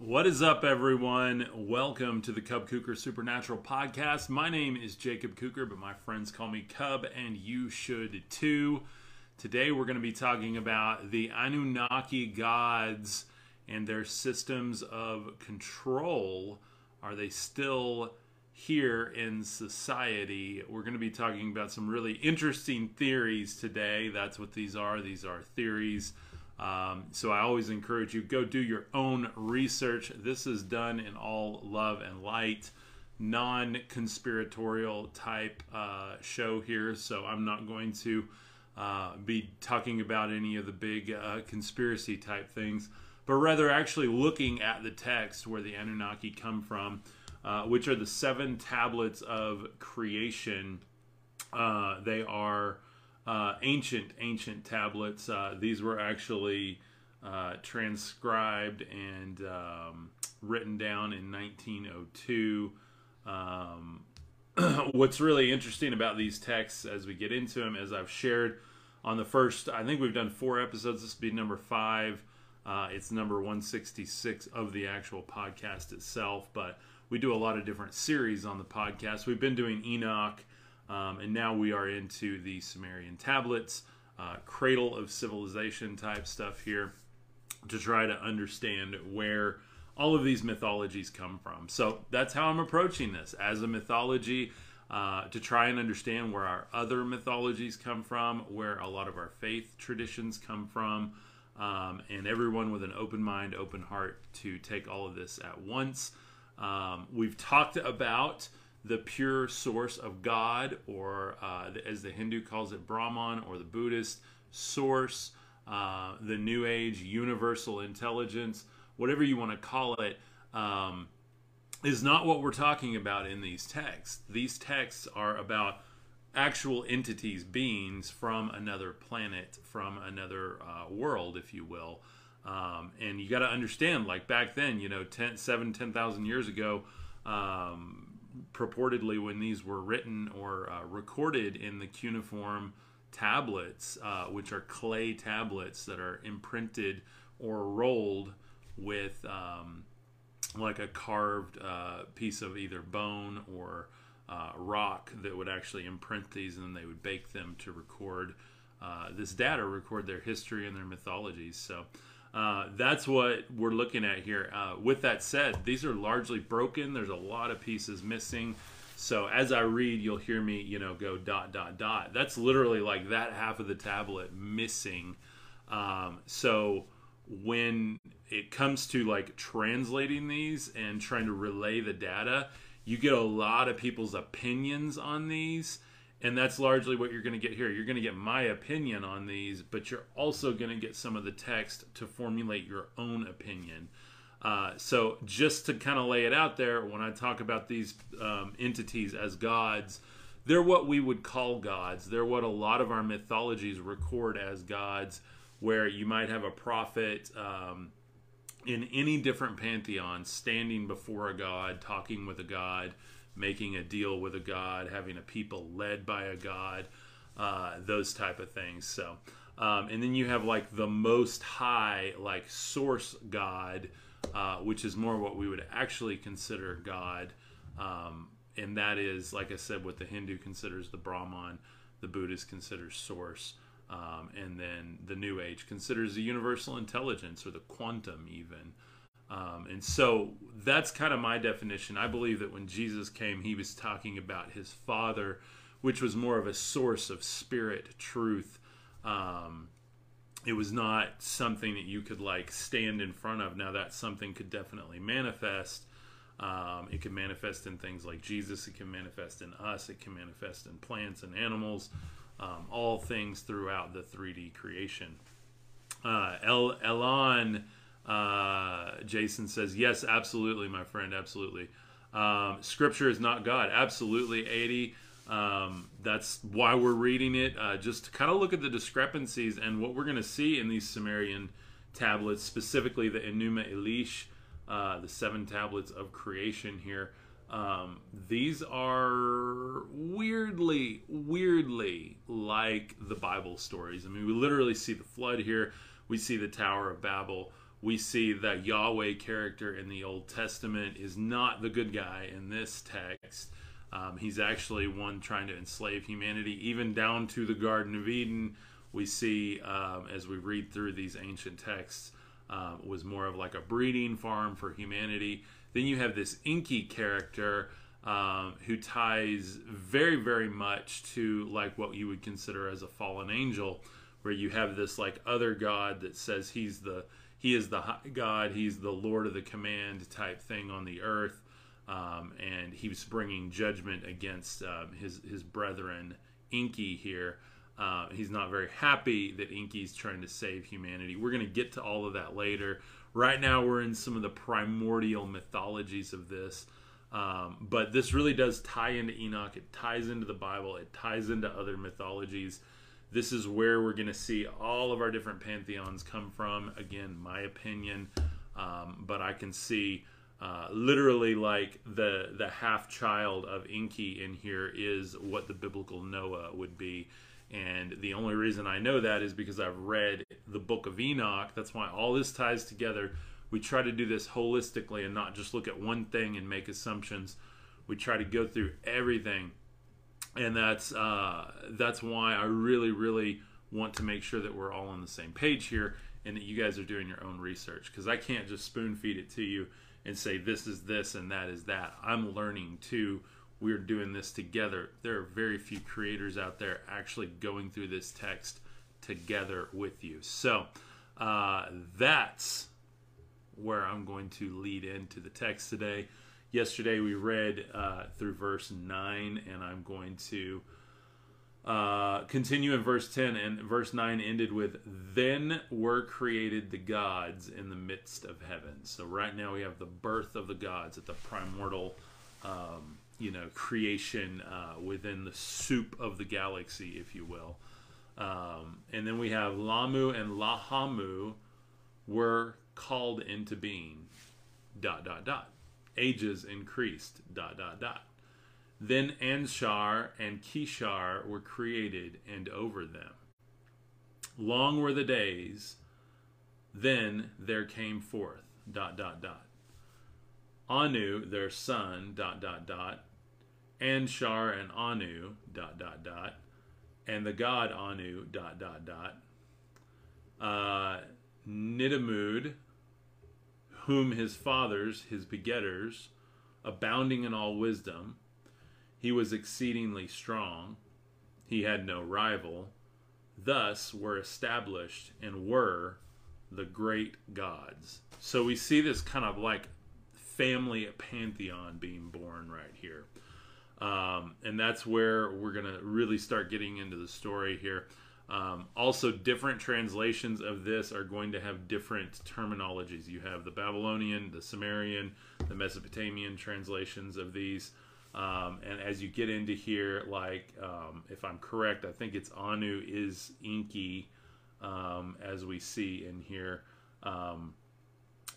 What is up, everyone? Welcome to the Cub Kuker Supernatural Podcast. My name is Jacob Kuker, but my friends call me Cub, and you should too. Today, we're going to be talking about the Anunnaki gods and their systems of control. Are they still here in society? We're going to be talking about some really interesting theories today. That's what these are. These are theories. Um, so I always encourage you go do your own research. This is done in all love and light, non-conspiratorial type uh, show here. So I'm not going to uh, be talking about any of the big uh, conspiracy type things, but rather actually looking at the text where the Anunnaki come from, uh, which are the seven tablets of creation. Uh, they are uh, ancient, ancient tablets. Uh, these were actually uh, transcribed and um, written down in 1902. Um, what's really interesting about these texts as we get into them, as I've shared on the first, I think we've done four episodes. This would be number five. Uh, it's number 166 of the actual podcast itself, but we do a lot of different series on the podcast. We've been doing Enoch. Um, and now we are into the Sumerian tablets, uh, cradle of civilization type stuff here to try to understand where all of these mythologies come from. So that's how I'm approaching this as a mythology uh, to try and understand where our other mythologies come from, where a lot of our faith traditions come from, um, and everyone with an open mind, open heart to take all of this at once. Um, we've talked about the pure source of God, or uh, as the Hindu calls it, Brahman, or the Buddhist source, uh, the New Age universal intelligence, whatever you want to call it, um, is not what we're talking about in these texts. These texts are about actual entities, beings from another planet, from another uh, world, if you will. Um, and you got to understand, like back then, you know, 10, 7, 10,000 years ago, um, purportedly when these were written or uh, recorded in the cuneiform tablets, uh, which are clay tablets that are imprinted or rolled with um, like a carved uh, piece of either bone or uh, rock that would actually imprint these, and then they would bake them to record uh, this data, record their history and their mythologies. So. Uh, that's what we're looking at here. Uh, with that said, these are largely broken. There's a lot of pieces missing. So as I read, you'll hear me, you know, go dot dot dot. That's literally like that half of the tablet missing. Um, so when it comes to like translating these and trying to relay the data, you get a lot of people's opinions on these and that's largely what you're going to get here. You're going to get my opinion on these, but you're also going to get some of the text to formulate your own opinion. Uh, so, just to kind of lay it out there, when I talk about these um, entities as gods, they're what we would call gods. They're what a lot of our mythologies record as gods, where you might have a prophet um, in any different pantheon standing before a god, talking with a god making a deal with a god, having a people led by a god, uh, those type of things. So, um, and then you have like the most high, like source god, uh, which is more what we would actually consider God. Um, and that is, like I said, what the Hindu considers the Brahman, the Buddhist considers source. Um, and then the New Age considers the universal intelligence or the quantum, even. Um, and so that's kind of my definition. I believe that when Jesus came, he was talking about his Father, which was more of a source of spirit truth. Um, it was not something that you could like stand in front of. Now, that something could definitely manifest. Um, it can manifest in things like Jesus. It can manifest in us. It can manifest in plants and animals. Um, all things throughout the 3D creation. Uh, El Elon uh, Jason says, yes, absolutely, my friend, absolutely. Um, scripture is not God. Absolutely, 80. Um, that's why we're reading it, uh, just to kind of look at the discrepancies and what we're going to see in these Sumerian tablets, specifically the Enuma Elish, uh, the seven tablets of creation here. Um, these are weirdly, weirdly like the Bible stories. I mean, we literally see the flood here. We see the Tower of Babel we see that Yahweh character in the Old Testament is not the good guy in this text. Um, he's actually one trying to enslave humanity, even down to the Garden of Eden. We see um, as we read through these ancient texts, uh, was more of like a breeding farm for humanity. Then you have this Enki character um, who ties very, very much to like what you would consider as a fallen angel, where you have this like other god that says he's the he is the god, he's the Lord of the command type thing on the earth, um, and he's bringing judgment against um, his his brethren Enki here. Uh, he's not very happy that Enki's trying to save humanity. We're going to get to all of that later. Right now, we're in some of the primordial mythologies of this. Um, but this really does tie into Enoch. It ties into the Bible. It ties into other mythologies. This is where we're going to see all of our different pantheons come from. Again, my opinion, um, but I can see uh, literally like the the half child of Enki in here is what the biblical Noah would be. And the only reason I know that is because I've read the book of Enoch. That's why all this ties together we try to do this holistically and not just look at one thing and make assumptions. We try to go through everything, and that's uh, that's why I really, really want to make sure that we're all on the same page here and that you guys are doing your own research because I can't just spoon feed it to you and say this is this and that is that. I'm learning too. We're doing this together. There are very few creators out there actually going through this text together with you. So uh, that's where I'm going to lead into the text today. Yesterday we read uh, through verse 9, and I'm going to uh, continue in verse 10. And verse 9 ended with, Then were created the gods in the midst of heaven. So right now we have the birth of the gods at the primordial. Um, you know, creation uh, within the soup of the galaxy, if you will. Um, and then we have Lamu and Lahamu were called into being dot dot dot ages increased dot dot dot. Then anshar and kishar were created and over them. Long were the days then there came forth dot dot dot. Anu their son dot dot dot. Anshar and anu dot dot dot. And the god anu dot dot dot. Uh Nudimmud whom his fathers, his begetters, abounding in all wisdom, he was exceedingly strong, he had no rival, thus were established and were the great gods. So we see this kind of like family pantheon being born right here. Um, and that's where we're going to really start getting into the story here. Um, also, different translations of this are going to have different terminologies. You have the Babylonian, the Sumerian, the Mesopotamian translations of these. Um, and as you get into here, like um, if I'm correct, I think it's Anu is Enki, um, as we see in here. Um,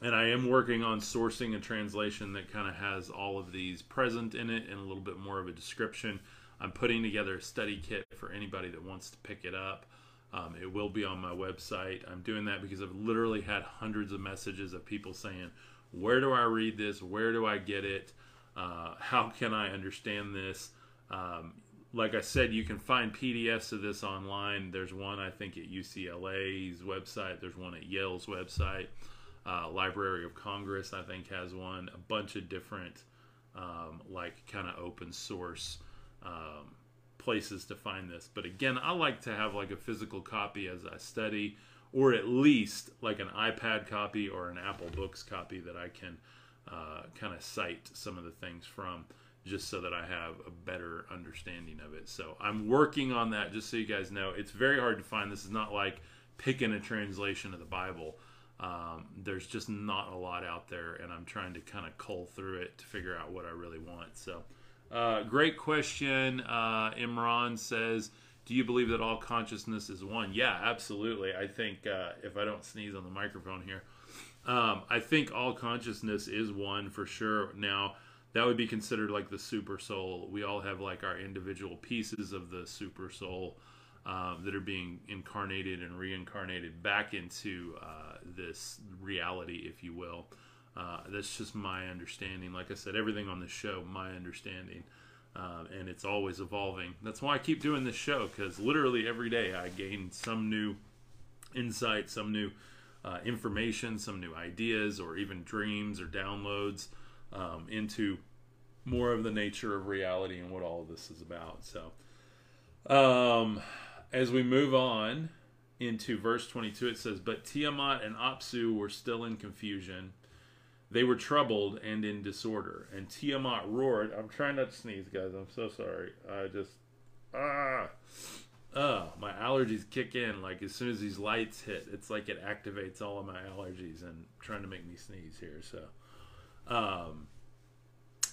and I am working on sourcing a translation that kind of has all of these present in it and a little bit more of a description. I'm putting together a study kit for anybody that wants to pick it up. Um, it will be on my website. I'm doing that because I've literally had hundreds of messages of people saying, Where do I read this? Where do I get it? Uh, how can I understand this? Um, like I said, you can find PDFs of this online. There's one, I think, at UCLA's website, there's one at Yale's website. Uh, Library of Congress, I think, has one. A bunch of different, um, like, kind of open source um, places to find this. But again, I like to have like a physical copy as I study, or at least like an iPad copy or an Apple Books copy that I can uh, kind of cite some of the things from just so that I have a better understanding of it. So I'm working on that just so you guys know. It's very hard to find. This is not like picking a translation of the Bible. Um, there's just not a lot out there, and I'm trying to kind of cull through it to figure out what I really want. So uh, great question. Uh, Imran says, "Do you believe that all consciousness is one?" Yeah, absolutely. I think uh, if I don't sneeze on the microphone here, um, I think all consciousness is one for sure. Now that would be considered like the super soul. We all have like our individual pieces of the super soul um, that are being incarnated and reincarnated back into uh, this reality, if you will. Uh, that's just my understanding. Like I said, everything on this show, my understanding. Uh, and it's always evolving. That's why I keep doing this show because literally every day I gain some new insight, some new uh, information, some new ideas, or even dreams or downloads um, into more of the nature of reality and what all of this is about. So, um, as we move on into verse 22, it says, But Tiamat and Apsu were still in confusion. They were troubled and in disorder. And Tiamat roared. I'm trying not to sneeze, guys. I'm so sorry. I just. Ah. Oh, my allergies kick in like as soon as these lights hit. It's like it activates all of my allergies and trying to make me sneeze here. So, um,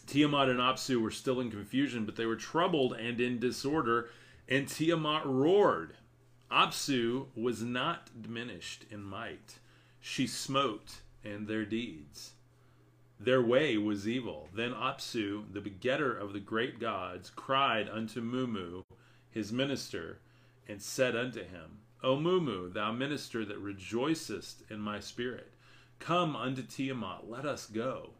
Tiamat and Apsu were still in confusion, but they were troubled and in disorder, and Tiamat roared. Apsu was not diminished in might. She smote and their deeds. Their way was evil. Then Apsu, the begetter of the great gods, cried unto Mummu, his minister, and said unto him, O Mummu, thou minister that rejoicest in my spirit, come unto Tiamat, let us go.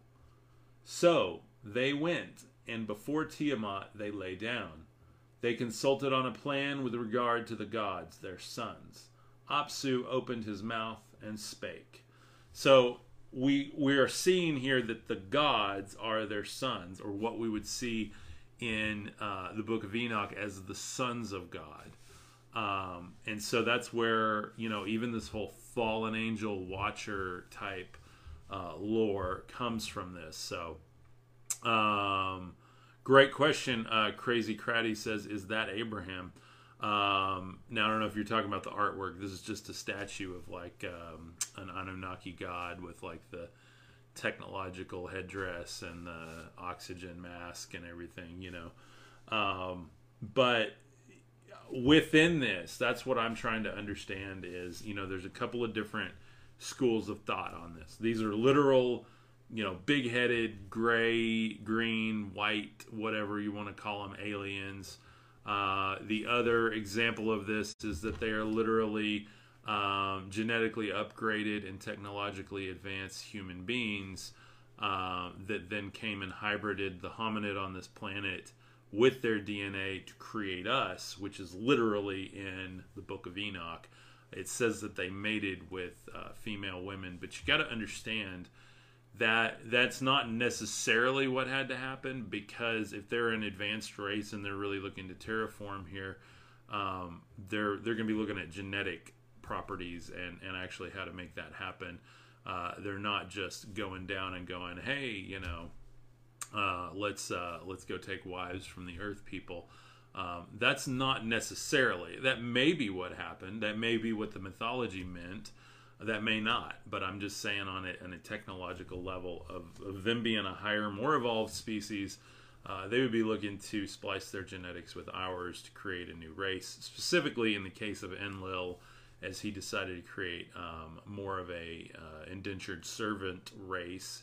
So they went, and before Tiamat they lay down. They consulted on a plan with regard to the gods, their sons. Apsu opened his mouth and spake. So we we are seeing here that the gods are their sons, or what we would see in uh, the book of Enoch as the sons of God. Um, and so that's where you know even this whole fallen angel watcher type uh, lore comes from this. So um, great question. Uh, Crazy Craddy says, "Is that Abraham?" Um, now I don't know if you're talking about the artwork. This is just a statue of like um, an Anunnaki god with like the technological headdress and the oxygen mask and everything, you know. Um, but within this, that's what I'm trying to understand is, you know, there's a couple of different schools of thought on this. These are literal you know, big headed, gray, green, white, whatever you want to call them, aliens. Uh, the other example of this is that they are literally um, genetically upgraded and technologically advanced human beings uh, that then came and hybrided the hominid on this planet with their DNA to create us, which is literally in the book of Enoch. It says that they mated with uh, female women, but you got to understand that that's not necessarily what had to happen because if they're an advanced race and they're really looking to terraform here, um, they're they're going to be looking at genetic properties and and actually how to make that happen. Uh, they're not just going down and going, hey, you know, uh, let's uh, let's go take wives from the Earth people. Um, that's not necessarily. That may be what happened. That may be what the mythology meant that may not, but I'm just saying on it on a technological level of, of them being a higher, more evolved species, uh, they would be looking to splice their genetics with ours to create a new race. Specifically, in the case of Enlil, as he decided to create um, more of a uh, indentured servant race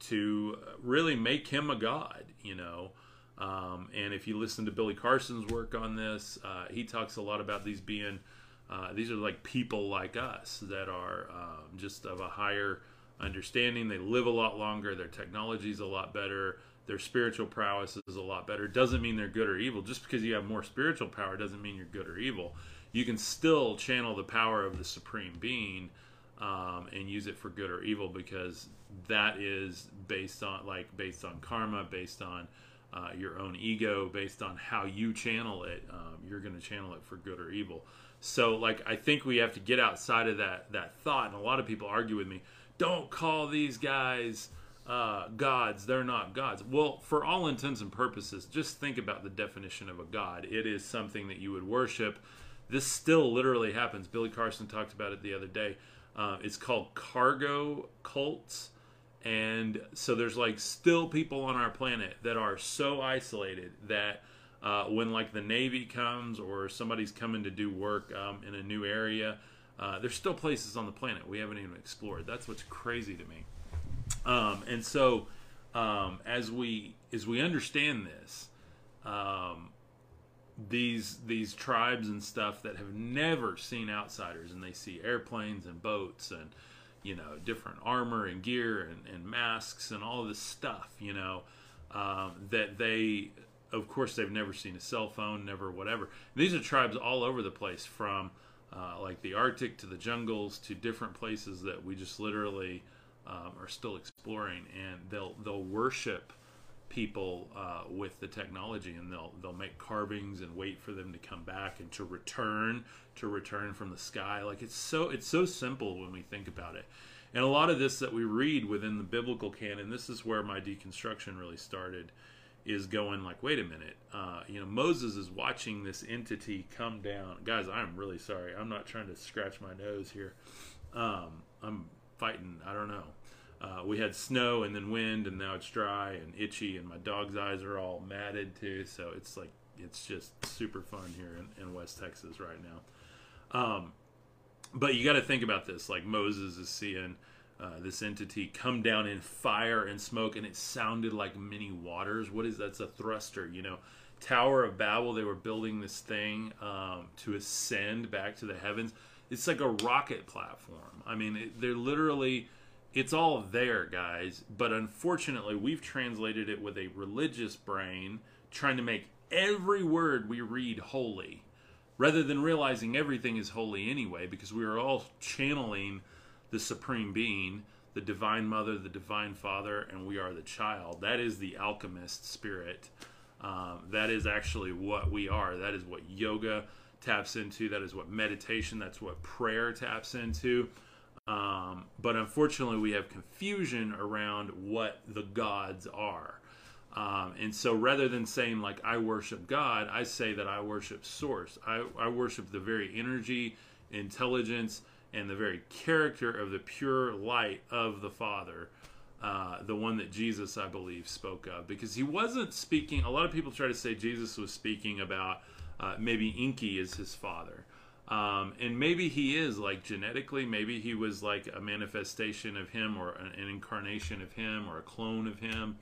to really make him a god, you know. Um, and if you listen to Billy Carson's work on this, uh, he talks a lot about these being uh, these are like people like us that are um, just of a higher understanding. They live a lot longer. Their technology is a lot better. Their spiritual prowess is a lot better. Doesn't mean they're good or evil. Just because you have more spiritual power doesn't mean you're good or evil. You can still channel the power of the supreme being um, and use it for good or evil because that is based on like based on karma, based on uh, your own ego, based on how you channel it. Um, you're going to channel it for good or evil. So like I think we have to get outside of that that thought. And a lot of people argue with me, don't call these guys uh, gods. They're not gods. Well, for all intents and purposes, just think about the definition of a god. It is something that you would worship. This still literally happens. Billy Carson talked about it the other day. Uh, it's called cargo cults. And so there's like still people on our planet that are so isolated that uh, when like the Navy comes or somebody's coming to do work um, in a new area, uh, there's still places on the planet we haven't even explored. That's what's crazy to me. Um, and so um, as we as we understand this, um, these these tribes and stuff that have never seen outsiders and they see airplanes and boats and you know, different armor and gear and, and masks and all this stuff, you know, um, that they, of course, they've never seen a cell phone, never whatever. These are tribes all over the place from uh, like the Arctic to the jungles to different places that we just literally um, are still exploring, and they'll they'll worship people uh, with the technology, and they'll they'll make carvings and wait for them to come back and to return to return from the sky. Like it's so it's so simple when we think about it. And a lot of this that we read within the biblical canon, this is where my deconstruction really started, is going like, wait a minute, uh, you know, Moses is watching this entity come down. Guys, I'm really sorry. I'm not trying to scratch my nose here. Um, I'm fighting. I don't know. Uh, we had snow and then wind, and now it's dry and itchy, and my dog's eyes are all matted too. So it's like it's just super fun here in, in West Texas right now. Um, but you got to think about this: like Moses is seeing uh, this entity come down in fire and smoke, and it sounded like many waters. What is that's a thruster? You know, Tower of Babel. They were building this thing um, to ascend back to the heavens. It's like a rocket platform. I mean, it, they're literally it's all there, guys. But unfortunately, we've translated it with a religious brain, trying to make every word we read holy, rather than realizing everything is holy anyway, because we are all channeling the Supreme Being, the Divine Mother, the Divine Father, and we are the child. That is the alchemist spirit. Um, that is actually what we are. That is what yoga taps into. That is what meditation, that's what prayer taps into. Um, but unfortunately, we have confusion around what the gods are. Um, and so rather than saying, like, I worship God, I say that I worship Source. I, I worship the very energy, intelligence, and the very character of the pure light of the Father. Uh, the one that Jesus, I believe, spoke of. Because he wasn't speaking, a lot of people try to say Jesus was speaking about uh, maybe Enki is his father. Um, and maybe he is like genetically, maybe he was like a manifestation of him or an, an incarnation of him or a clone of him.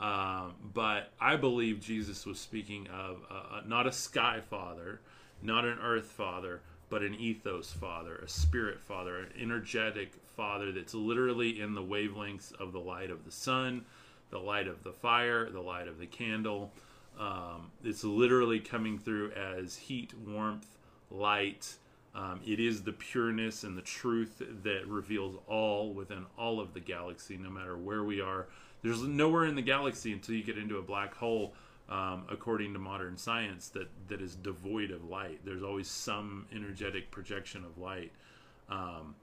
Um, but I believe Jesus was speaking of uh, not a sky father, not an earth father, but an ethos father, a spirit father, an energetic father that's literally in the wavelengths of the light of the sun, the light of the fire, the light of the candle. Um, it's literally coming through as heat, warmth, light. Um, it is the pureness and the truth that reveals all within all of the galaxy, no matter where we are. There's nowhere in the galaxy until you get into a black hole, um, according to modern science, that, that is devoid of light. There's always some energetic projection of light. Um,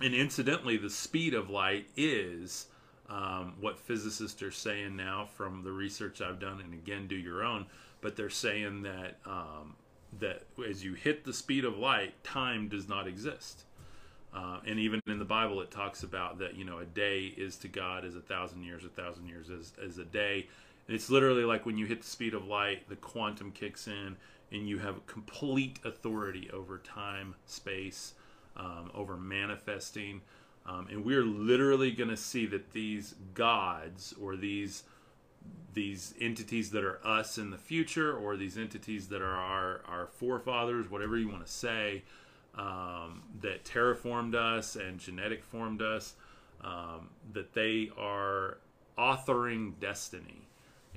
and incidentally, the speed of light is um, what physicists are saying now from the research I've done, and again, do your own. But they're saying that um, that as you hit the speed of light, time does not exist. Uh, and even in the Bible, it talks about that, you know, a day is to God as a thousand years, a thousand years as, as a day. It's literally like when you hit the speed of light, the quantum kicks in and you have complete authority over time, space, um, over manifesting. Um, and we're literally going to see that these gods or these these entities that are us in the future or these entities that are our, our forefathers, whatever you want to say, um, that terraformed us and genetic formed us, um, that they are authoring destiny.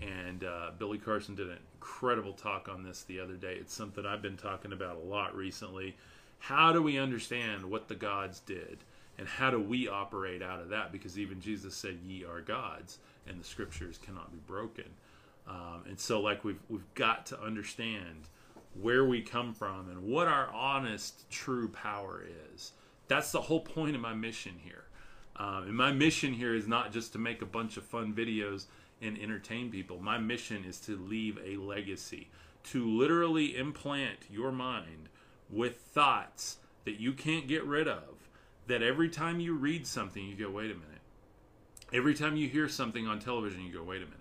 And uh, Billy Carson did an incredible talk on this the other day. It's something I've been talking about a lot recently. How do we understand what the gods did? And how do we operate out of that? Because even Jesus said, Ye are gods and the scriptures cannot be broken. Um, and so, like we've we've got to understand where we come from and what our honest, true power is. That's the whole point of my mission here. Um, and my mission here is not just to make a bunch of fun videos and entertain people. My mission is to leave a legacy, to literally implant your mind with thoughts that you can't get rid of. That every time you read something, you go, wait a minute Every time you hear something on television, you go, wait a minute.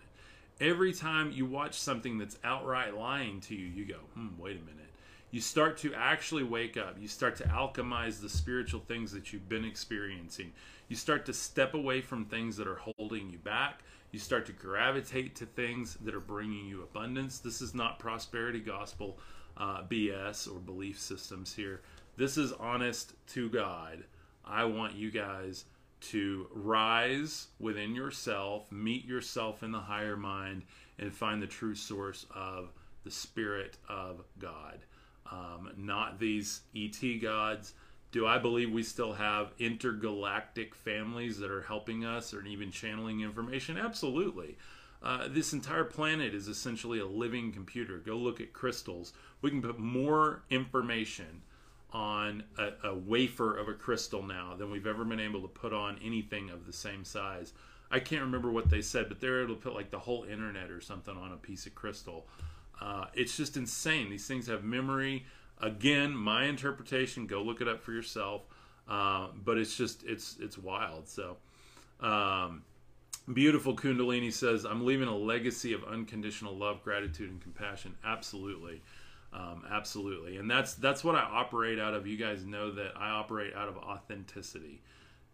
Every time you watch something that's outright lying to you, you go, hmm, wait a minute. You start to actually wake up. You start to alchemize the spiritual things that you've been experiencing. You start to step away from things that are holding you back. You start to gravitate to things that are bringing you abundance. This is not prosperity gospel uh, BS or belief systems here. This is honest to God I want you guys to rise within yourself, meet yourself in the higher mind, and find the true source of the Spirit of God. Um, not these ET gods. Do I believe we still have intergalactic families that are helping us or even channeling information? Absolutely. Uh, this entire planet is essentially a living computer. Go look at crystals. We can put more information on a, a, wafer of a crystal now than we've ever been able to put on anything of the same size. I can't remember what they said, but they're able to put like the whole internet or something on a piece of crystal. Uh, it's just insane. These things have memory. Again, my interpretation. Go look it up for yourself. Uh, but it's just it's it's wild. So. Um, Beautiful Kundalini says, I'm leaving a legacy of unconditional love, gratitude, and compassion. Absolutely. Um, absolutely. And that's that's what I operate out of. You guys know that I operate out of authenticity.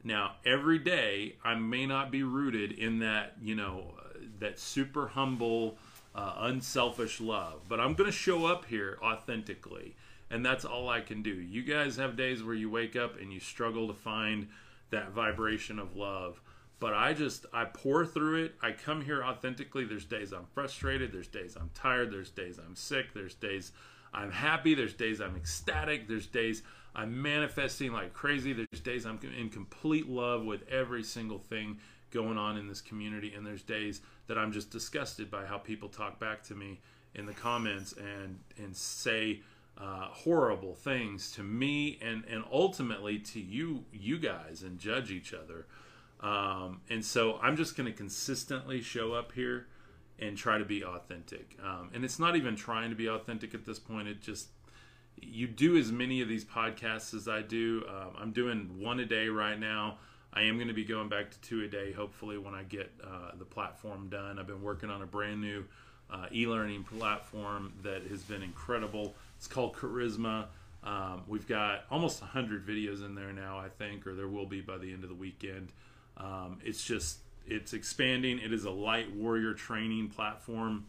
Now, every day I may not be rooted in that, you know, that super humble, uh, unselfish love, but I'm going to show up here authentically. And that's all I can do. You guys have days where you wake up and you struggle to find that vibration of love. But I just I pour through it. I come here authentically. There's days I'm frustrated, there's days I'm tired, there's days I'm sick, there's days I'm happy, there's days I'm ecstatic, there's days I'm manifesting like crazy, there's days I'm in complete love with every single thing going on in this community. And there's days that I'm just disgusted by how people talk back to me in the comments and and say uh, horrible things to me and and ultimately to you you guys and judge each other um, and so I'm just going to consistently show up here and try to be authentic. Um, and it's not even trying to be authentic at this point. It just, you do as many of these podcasts as I do. Um, I'm doing one a day right now. I am going to be going back to two a day, hopefully, when I get uh, the platform done. I've been working on a brand new uh, e learning platform that has been incredible. It's called Charisma. Um, we've got almost 100 videos in there now, I think, or there will be by the end of the weekend. Um, it's just it's expanding. It is a light warrior training platform,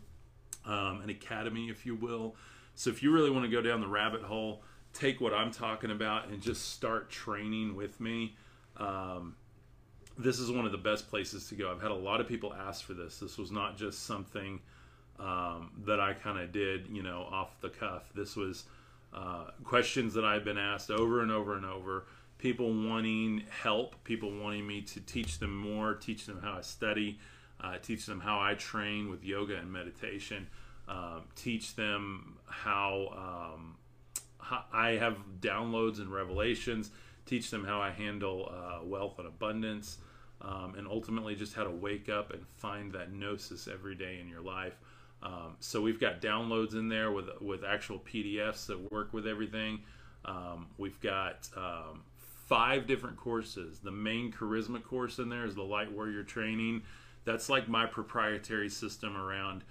um, an academy, if you will. So if you really want to go down the rabbit hole, take what I'm talking about and just start training with me. Um, this is one of the best places to go. I've had a lot of people ask for this. This was not just something um, that I kind of did, you know, off the cuff. This was uh, questions that I've been asked over and over and over people wanting help, people wanting me to teach them more, teach them how I study, uh, teach them how I train with yoga and meditation, um, teach them how, um, how, I have downloads and revelations, teach them how I handle uh, wealth and abundance, um, and ultimately just how to wake up and find that gnosis every day in your life. Um, so we've got downloads in there with with actual PDFs that work with everything. Um, we've got um, five different courses. The main charisma course in there is the light warrior training. That's like my proprietary system around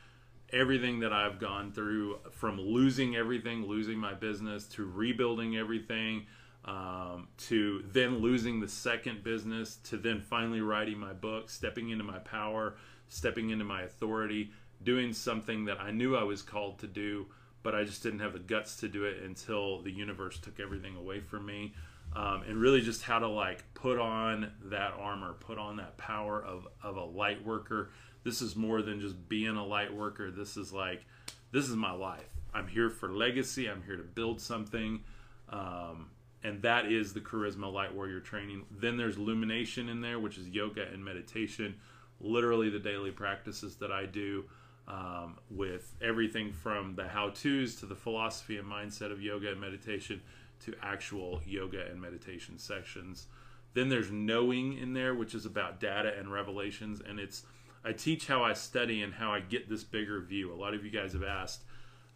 everything that I've gone through from losing everything, losing my business, to rebuilding everything, um, to then losing the second business, to then finally writing my book, stepping into my power, stepping into my authority, doing something that I knew I was called to do, but I just didn't have the guts to do it until the universe took everything away from me um, and really just how to like put on that armor, put on that power of, of a light worker. This is more than just being a light worker. This is like, this is my life. I'm here for legacy. I'm here to build something. Um, and that is the charisma light warrior training. Then there's illumination in there, which is yoga and meditation, literally the daily practices that I do um, with everything from the how to's to the philosophy and mindset of yoga and meditation to actual yoga and meditation sections. Then there's knowing in there, which is about data and revelations, and it's I teach how I study and how I get this bigger view. A lot of you guys have asked,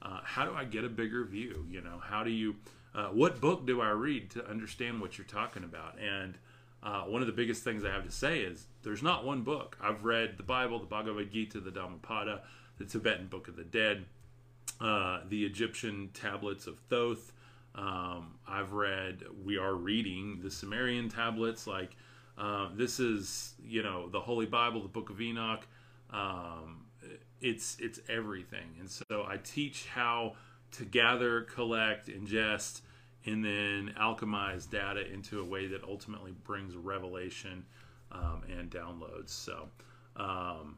uh, how do I get a bigger view? You know, how do you, uh, what book do I read to understand what you're talking about? And uh, one of the biggest things I have to say is there's not one book. I've read the Bible, the Bhagavad Gita, the Dhammapada, the Tibetan Book of the Dead, uh, the Egyptian tablets of Thoth, um, I've read, we are reading the Sumerian tablets. Like, uh, this is, you know, the Holy Bible, the Book of Enoch. Um, it's it's everything, and so I teach how to gather, collect, ingest and then alchemize data into a way that ultimately brings revelation um, and downloads. So, um,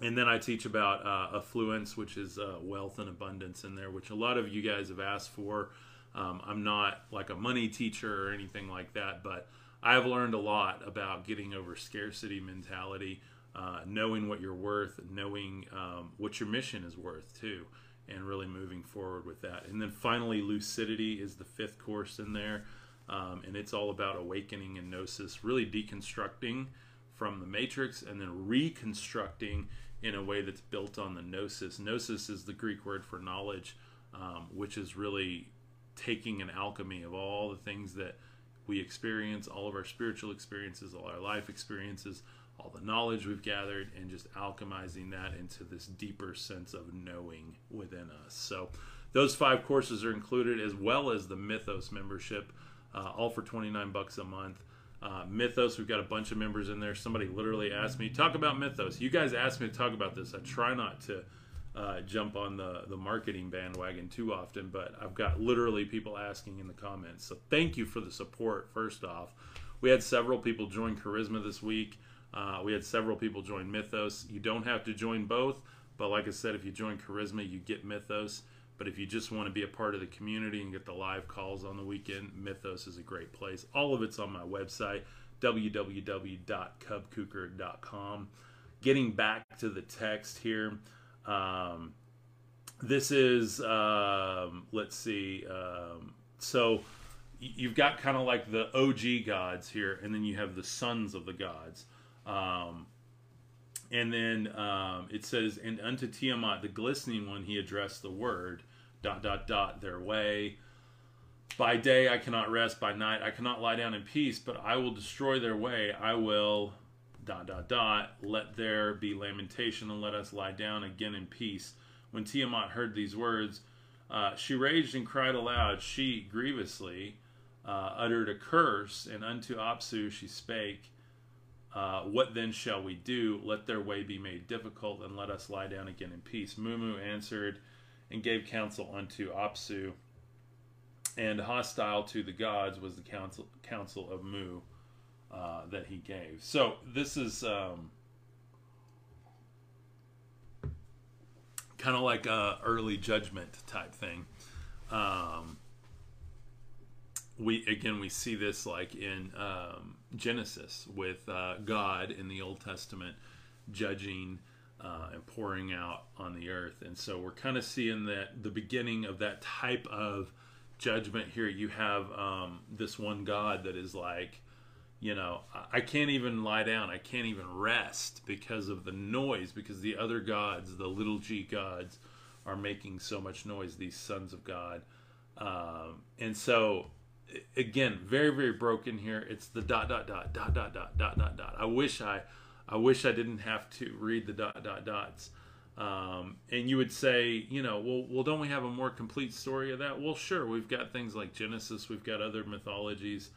and then I teach about uh, affluence, which is uh, wealth and abundance in there, which a lot of you guys have asked for. Um, I'm not like a money teacher or anything like that, but I've learned a lot about getting over scarcity mentality, uh, knowing what you're worth, knowing um, what your mission is worth too, and really moving forward with that. And then finally, lucidity is the fifth course in there, um, and it's all about awakening and gnosis, really deconstructing from the matrix and then reconstructing in a way that's built on the gnosis. Gnosis is the Greek word for knowledge, um, which is really taking an alchemy of all the things that we experience, all of our spiritual experiences, all our life experiences, all the knowledge we've gathered, and just alchemizing that into this deeper sense of knowing within us. So, those five courses are included as well as the Mythos membership, uh, all for 29 bucks a month. Uh, Mythos, we've got a bunch of members in there. Somebody literally asked me, talk about Mythos. You guys asked me to talk about this. I try not to uh, jump on the, the marketing bandwagon too often, but I've got literally people asking in the comments. So thank you for the support, first off. We had several people join Charisma this week. Uh, we had several people join Mythos. You don't have to join both, but like I said, if you join Charisma, you get Mythos. But if you just want to be a part of the community and get the live calls on the weekend, Mythos is a great place. All of it's on my website, www.cubkuker.com. Getting back to the text here, um, this is, um, let's see, um, so you've got kind of like the OG gods here, and then you have the sons of the gods. Um, and then um, it says, and unto Tiamat, the glistening one, he addressed the word, dot, dot, dot, their way. By day I cannot rest, by night I cannot lie down in peace, but I will destroy their way. I will, dot, dot, dot, let there be lamentation and let us lie down again in peace. When Tiamat heard these words, uh, she raged and cried aloud. She grievously uh, uttered a curse, and unto Apsu she spake. Uh, what then shall we do? Let their way be made difficult, and let us lie down again in peace. Mummu answered and gave counsel unto Apsu, and hostile to the gods was the counsel counsel of Mu uh, that he gave. So this is um, kind of like a early judgment type thing. Um, we again we see this like in um, Genesis with uh, God in the Old Testament judging uh, and pouring out on the earth, and so we're kind of seeing that the beginning of that type of judgment here. You have um, this one God that is like, you know, I can't even lie down, I can't even rest because of the noise, because the other gods, the little g gods, are making so much noise. These sons of God, um, and so again very very broken here. It's the dot dot dot dot dot dot dot dot dot. I wish i i wish i didn't have to read the dot dot dots. Um, and you would say you know well well don't we have a more complete story of that? Well sure we've got things like genesis we've got other mythologies.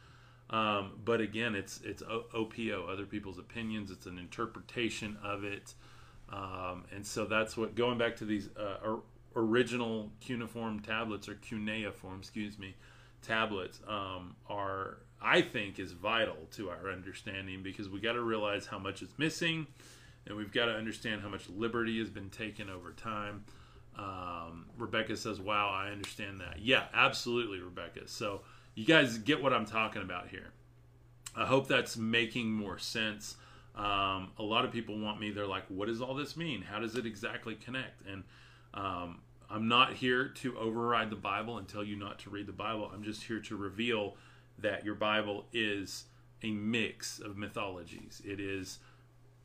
Um, but again it's it's opo other people's opinions. It's an interpretation of it. Um, and so that's what going back to these uh, original cuneiform tablets or cuneiform excuse me tablets um, are I think is vital to our understanding because we got to realize how much is missing, and we've got to understand how much liberty has been taken over time. Um, Rebecca says, "Wow, I understand that." Yeah, absolutely, Rebecca. So you guys get what I'm talking about here. I hope that's making more sense. Um, a lot of people want me. They're like, "What does all this mean? How does it exactly connect?" And um, I'm not here to override the Bible and tell you not to read the Bible. I'm just here to reveal that your Bible is a mix of mythologies. It is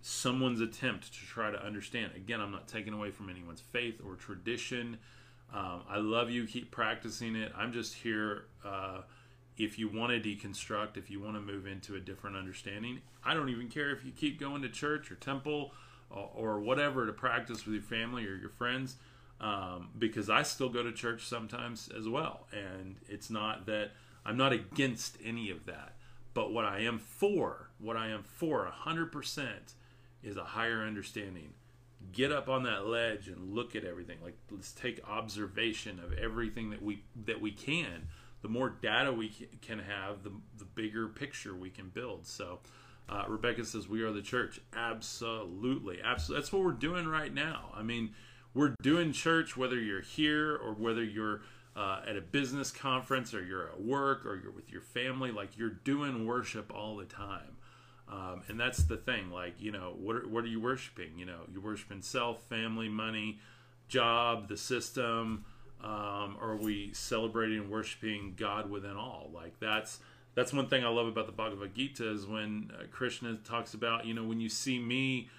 someone's attempt to try to understand. Again, I'm not taking away from anyone's faith or tradition. Um, I love you. Keep practicing it. I'm just here. Uh, if you want to deconstruct, if you want to move into a different understanding, I don't even care if you keep going to church or temple or, or whatever to practice with your family or your friends um, because I still go to church sometimes as well. And it's not that I'm not against any of that. But what I am for, what I am for 100% is a higher understanding. Get up on that ledge and look at everything. Like let's take observation of everything that we that we can the more data we can have, the the bigger picture we can build. So. Uh, Rebecca says we are the church. Absolutely, absolutely. That's what we're doing right now. I mean, we're doing church whether you're here or whether you're uh, at a business conference or you're at work or you're with your family. Like you're doing worship all the time. Um, and that's the thing. Like, you know, what are, what are you worshiping? You know, you're worshiping self, family, money, job, the system. Um, are we celebrating and worshiping God within all? Like that's that's one thing I love about the Bhagavad Gita is when uh, Krishna talks about, you know, when you see me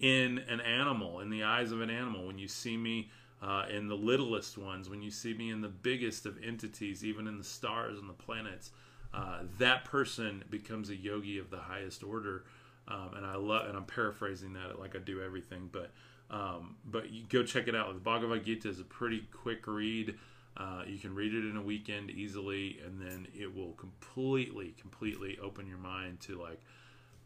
in an animal, in the eyes of an animal, when you see me uh, in the littlest ones, when you see me in the biggest of entities, even in the stars and the planets, uh, that person becomes a yogi of the highest order. Um, and I love, and I'm paraphrasing that like I do everything, but um, but you go check it out. The Bhagavad Gita is a pretty quick read. Uh, you can read it in a weekend easily, and then it will completely, completely open your mind to like,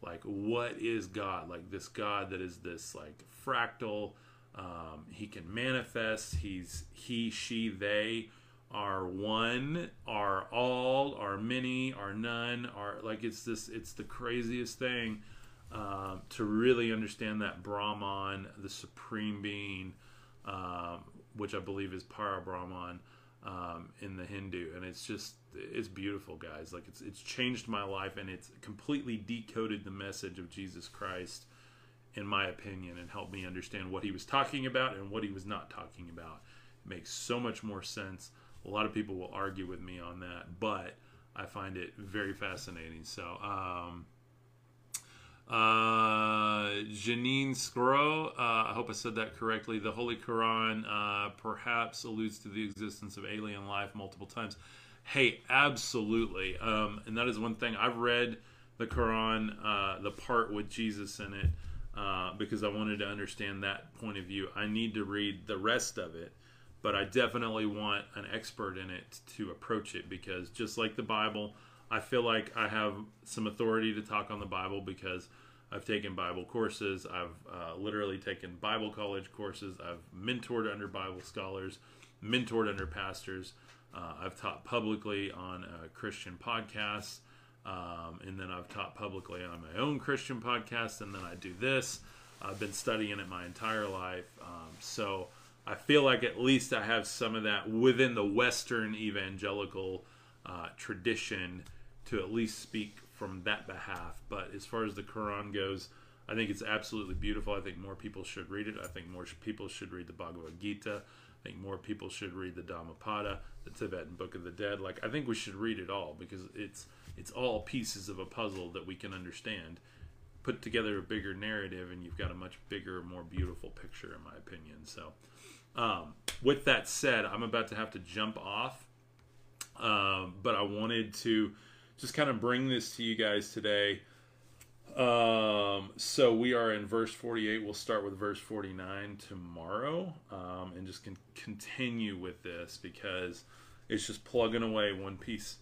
like what is God? Like this God that is this like fractal. Um, he can manifest. He's he, she, they are one, are all, are many, are none, are like it's this. It's the craziest thing um, to really understand that Brahman, the supreme being, um, which I believe is Para Brahman um, in the Hindu, and it's just it's beautiful, guys. Like it's it's changed my life, and it's completely decoded the message of Jesus Christ, in my opinion, and helped me understand what he was talking about and what he was not talking about. It makes so much more sense. A lot of people will argue with me on that, but I find it very fascinating. So. Um, uh, Janine Scro, uh, I hope I said that correctly. The Holy Quran uh, perhaps alludes to the existence of alien life multiple times. Hey, absolutely. Um, and that is one thing. I've read the Quran, uh, the part with Jesus in it, uh, because I wanted to understand that point of view. I need to read the rest of it, but I definitely want an expert in it to approach it because just like the Bible, I feel like I have some authority to talk on the Bible because I've taken Bible courses. I've uh, literally taken Bible college courses. I've mentored under Bible scholars, mentored under pastors. Uh, I've taught publicly on a Christian podcasts. Um, and then I've taught publicly on my own Christian podcast. And then I do this. I've been studying it my entire life. Um, so I feel like at least I have some of that within the Western evangelical uh, tradition to at least speak from that behalf. But as far as the Quran goes, I think it's absolutely beautiful. I think more people should read it. I think more people should read the Bhagavad Gita. I think more people should read the Dhammapada, the Tibetan Book of the Dead. Like I think we should read it all because it's it's all pieces of a puzzle that we can understand. Put together a bigger narrative, and you've got a much bigger, more beautiful picture, in my opinion. So, um, with that said, I'm about to have to jump off, um, but I wanted to just kind of bring this to you guys today. Um, so we are in verse 48. We'll start with verse 49 tomorrow um, and just can continue with this because it's just plugging away one piece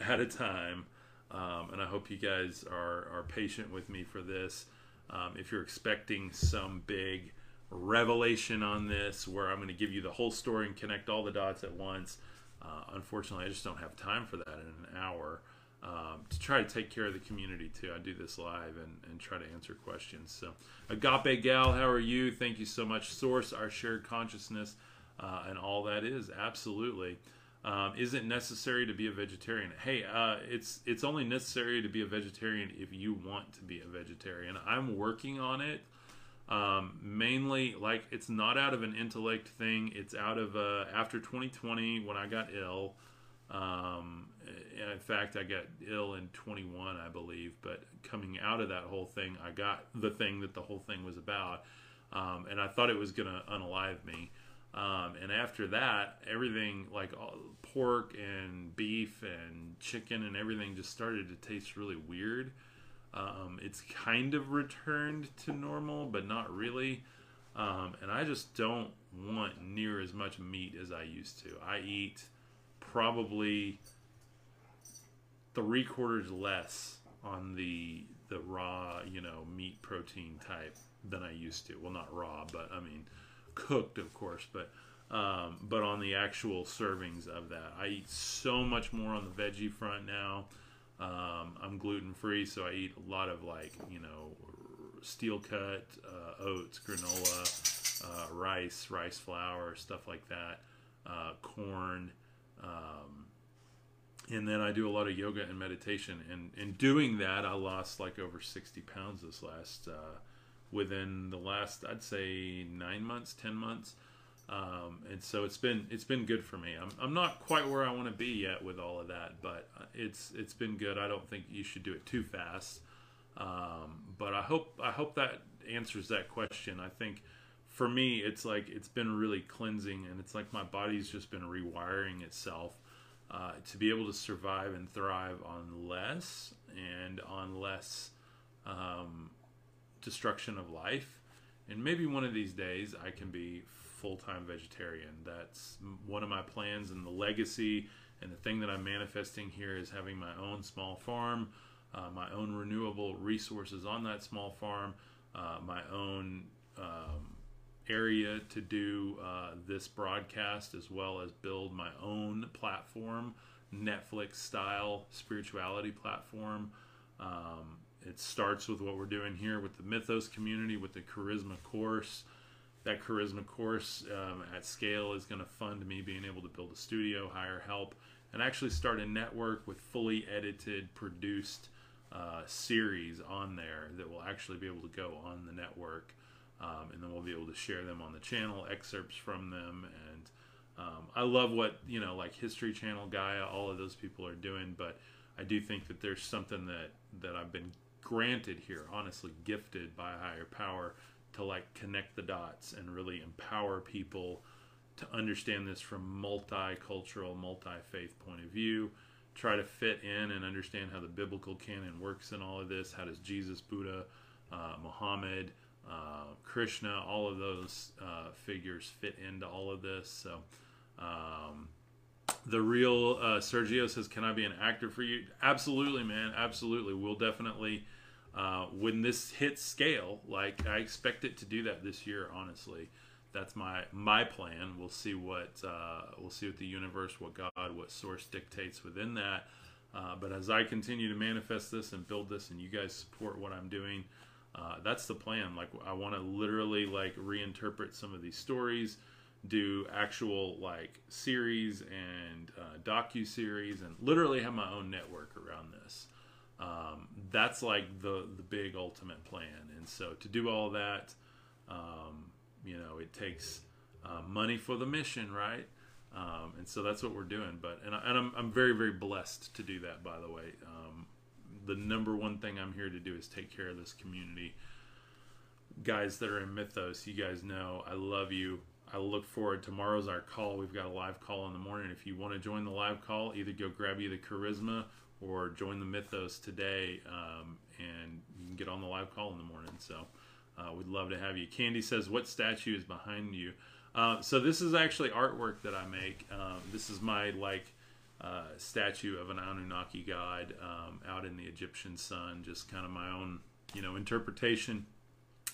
at a time. Um, and I hope you guys are, are patient with me for this. Um, if you're expecting some big revelation on this where I'm going to give you the whole story and connect all the dots at once, uh, unfortunately, I just don't have time for that in an hour um, to try to take care of the community too. I do this live and, and try to answer questions. So, Agape Gal, how are you? Thank you so much. Source, our shared consciousness, uh, and all that is absolutely. Um, is it necessary to be a vegetarian? Hey, uh, it's it's only necessary to be a vegetarian if you want to be a vegetarian. I'm working on it. Um, mainly, like it's not out of an intellect thing. It's out of uh, after 2020 when I got ill. Um, in fact, I got ill in 21, I believe. But coming out of that whole thing, I got the thing that the whole thing was about, um, and I thought it was to unalive me. Um, and after that, everything like all, pork and beef and chicken and everything just started to taste really weird. Um, it's kind of returned to normal, but not really. Um, and I just don't want near as much meat as I used to. I eat probably three quarters less on the the raw, you know, meat protein type than I used to. Well, not raw, but I mean cooked, of course. But Um, but on the actual servings of that, I eat so much more on the veggie front now. Um, I'm gluten free, so I eat a lot of like you know steel cut uh, oats, granola, uh, rice, rice flour, stuff like that, uh, corn. Um, and then I do a lot of yoga and meditation. And in doing that, I lost like over 60 pounds this last, uh, within the last, I'd say nine months, 10 months. Um, and so it's been it's been good for me. I'm, I'm not quite where I want to be yet with all of that, but it's it's been good. I don't think you should do it too fast. Um, but I hope I hope that answers that question. I think for me, it's like it's been really cleansing, and it's like my body's just been rewiring itself uh, to be able to survive and thrive on less and on less um, destruction of life. And maybe one of these days I can be full time vegetarian. That's one of my plans, and the legacy and the thing that I'm manifesting here is having my own small farm uh, my own renewable resources on that small farm, uh, my own um, area to do uh, this broadcast, as well as build my own platform, Netflix style spirituality platform. Um, it starts with what we're doing here with the Mythos community, with the Charisma course. That Charisma course um, at scale is going to fund me being able to build a studio, hire help, and actually start a network with fully edited, produced uh, series on there that will actually be able to go on the network. Um, and then we'll be able to share them on the channel, excerpts from them. And um, I love what, you know, like History Channel, Gaia, all of those people are doing. But I do think that there's something that, that I've been granted here, honestly, gifted by a higher power to like connect the dots and really empower people to understand this from multicultural, multi faith point of view try to fit in and understand how the biblical canon works in all of this. How does Jesus, Buddha, uh, Muhammad, uh, Krishna, all of those uh, figures fit into all of this? So, um, the real uh, Sergio says, "Can I be an actor for you?" Absolutely, man. Absolutely. We'll definitely. Uh, when this hits scale, like I expect it to do that this year, honestly that's my my plan. We'll see what uh, we'll see what the universe, what God, what source dictates within that. Uh, but as I continue to manifest this and build this, and you guys support what I'm doing, uh, that's the plan. Like I want to literally like reinterpret some of these stories, do actual like series and uh, docu series, and literally have my own network around this. Um, that's like the the big ultimate plan. And so to do all that. Um, you know, it takes uh, money for the mission, right? Um, and so that's what we're doing. But and, I, and I'm I'm very very blessed to do that. By the way, um, the number one thing I'm here to do is take care of this community. Guys that are in Mythos, you guys know I love you. I look forward. Tomorrow's our call. We've got a live call in the morning. If you want to join the live call, either go grab you the charisma or join the Mythos today, um, and you can get on the live call in the morning. So. Uh, we'd love to have you. Candy says, "What statue is behind you?" Uh, so this is actually artwork that I make. Um, this is my like uh, statue of an Anunnaki god um, out in the Egyptian sun. Just kind of my own, you know, interpretation.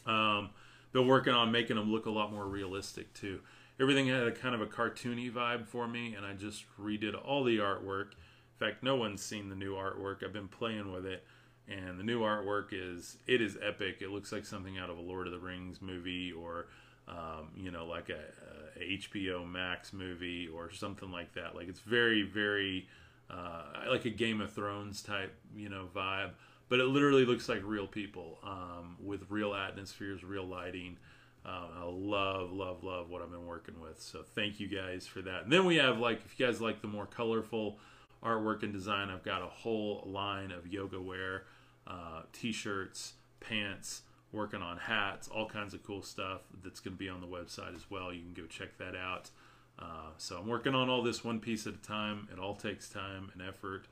Um, been working on making them look a lot more realistic too. Everything had a kind of a cartoony vibe for me, and I just redid all the artwork. In fact, no one's seen the new artwork. I've been playing with it and the new artwork is it is epic. It looks like something out of a Lord of the Rings movie or um, you know like a, a, HBO Max movie or something like that. Like it's very very uh, like a Game of Thrones type you know vibe, but it literally looks like real people um, with real atmospheres, real lighting. Um, I love, love, love what I've been working with. So thank you guys for that. And then we have like, if you guys like the more colorful artwork and design, I've got a whole line of yoga wear uh, t-shirts, pants, working on hats, all kinds of cool stuff that's going to be on the website as well. You can go check that out. Uh, so I'm working on all this one piece at a time. It all takes time and effort.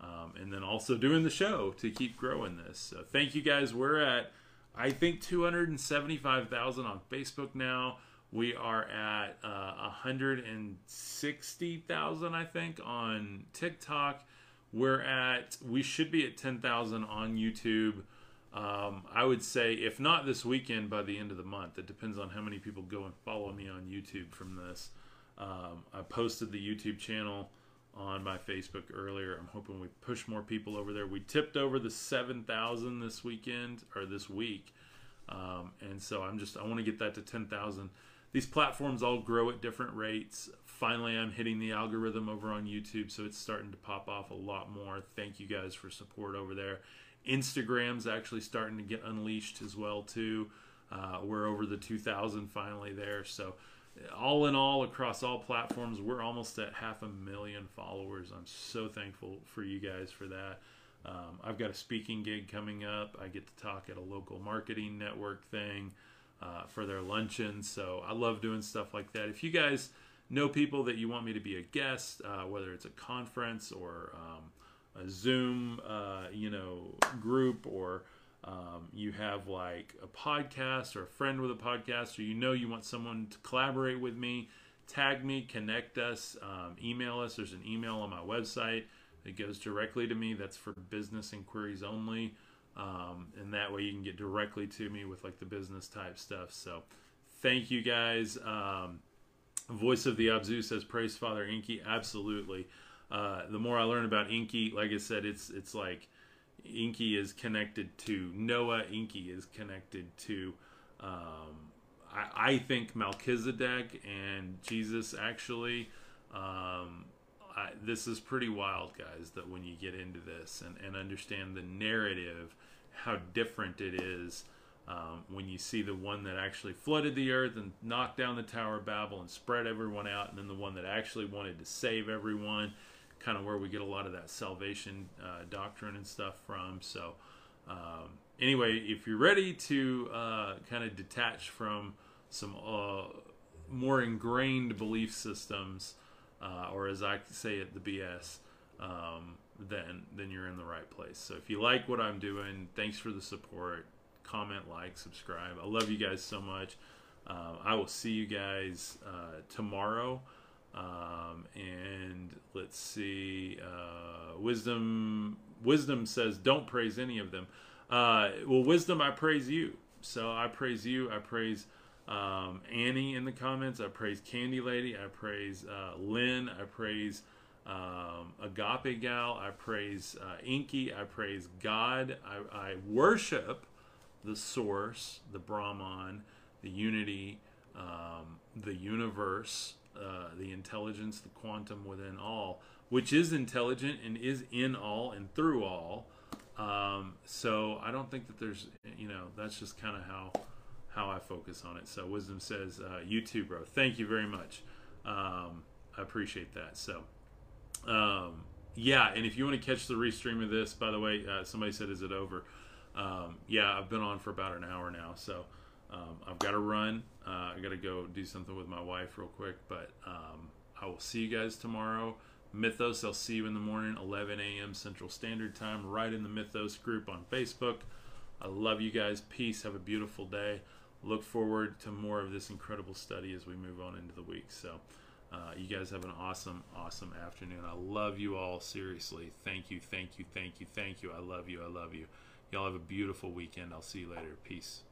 Um, and then also doing the show to keep growing this. So thank you guys. We're at, I think, 275,000 on Facebook now. We are at uh, 160,000, I think, on TikTok we're at we should be at 10,000 on YouTube. Um, I would say if not this weekend by the end of the month. It depends on how many people go and follow me on YouTube from this. Um, I posted the YouTube channel on my Facebook earlier. I'm hoping we push more people over there. We tipped over the 7,000 this weekend or this week. Um, and so I'm just, I want to get that to 10,000. These platforms all grow at different rates. Finally, I'm hitting the algorithm over on YouTube, so it's starting to pop off a lot more. Thank you guys for support over there. Instagram's actually starting to get unleashed as well too. Uh, we're over the 2,000 finally there. So all in all, across all platforms, we're almost at half a million followers. I'm so thankful for you guys for that. Um, I've got a speaking gig coming up. I get to talk at a local marketing network thing uh, for their luncheon. So I love doing stuff like that. If you guys know people that you want me to be a guest, uh, whether it's a conference or um, a Zoom, uh, you know, group or um, you have like a podcast or a friend with a podcast, or you know you want someone to collaborate with me, tag me, connect us, um, email us. There's an email on my website that goes directly to me. That's for business inquiries only. Um, and that way you can get directly to me with like the business type stuff. So thank you guys. Um, Voice of the Abzu says, "Praise Father Enki." Absolutely. Uh, the more I learn about Enki, like I said, it's it's like Enki is connected to Noah. Enki is connected to, um, I, I, think Melchizedek and Jesus. Actually, um, I, this is pretty wild, guys. That when you get into this and, and understand the narrative, how different it is. Um, when you see the one that actually flooded the earth and knocked down the Tower of Babel and spread everyone out, and then the one that actually wanted to save everyone, kind of where we get a lot of that salvation uh, doctrine and stuff from. So, um, anyway, if you're ready to uh, kind of detach from some uh, more ingrained belief systems, uh, or as I say it, the BS, um, then then you're in the right place. So if you like what I'm doing, thanks for the support. Comment, like, subscribe. I love you guys so much. Uh, I will see you guys uh, tomorrow. Um, and let's see, uh, wisdom. Wisdom says, "Don't praise any of them." Uh, well, wisdom, I praise you. So I praise you. I praise um, Annie in the comments. I praise Candy Lady. I praise uh, Lynn. I praise um, Agape Gal. I praise uh, Enki. I praise God. I, I, worship the Source, the Brahman, the Unity, um, the Universe uh, the intelligence, the quantum within all, which is intelligent and is in all and through all. Um, so I don't think that there's, you know, that's just kind of how how I focus on it. So wisdom says, uh, you too, bro. Thank you very much. Um, I appreciate that. So, um, yeah, and if you want to catch the restream of this, by the way, uh, somebody said, is it over? Um, yeah, I've been on for about an hour now, so um, I've got to run. Uh, I got to go do something with my wife real quick, but um, I will see you guys tomorrow. Mythos, I'll see you in the morning, 11 a.m. Central Standard Time, right in the Mythos group on Facebook. I love you guys. Peace. Have a beautiful day. Look forward to more of this incredible study as we move on into the week. So, uh, you guys have an awesome, awesome afternoon. I love you all. Seriously. Thank you, thank you, thank you, thank you. I love you. I love you. Y'all have a beautiful weekend. I'll see you later. Peace.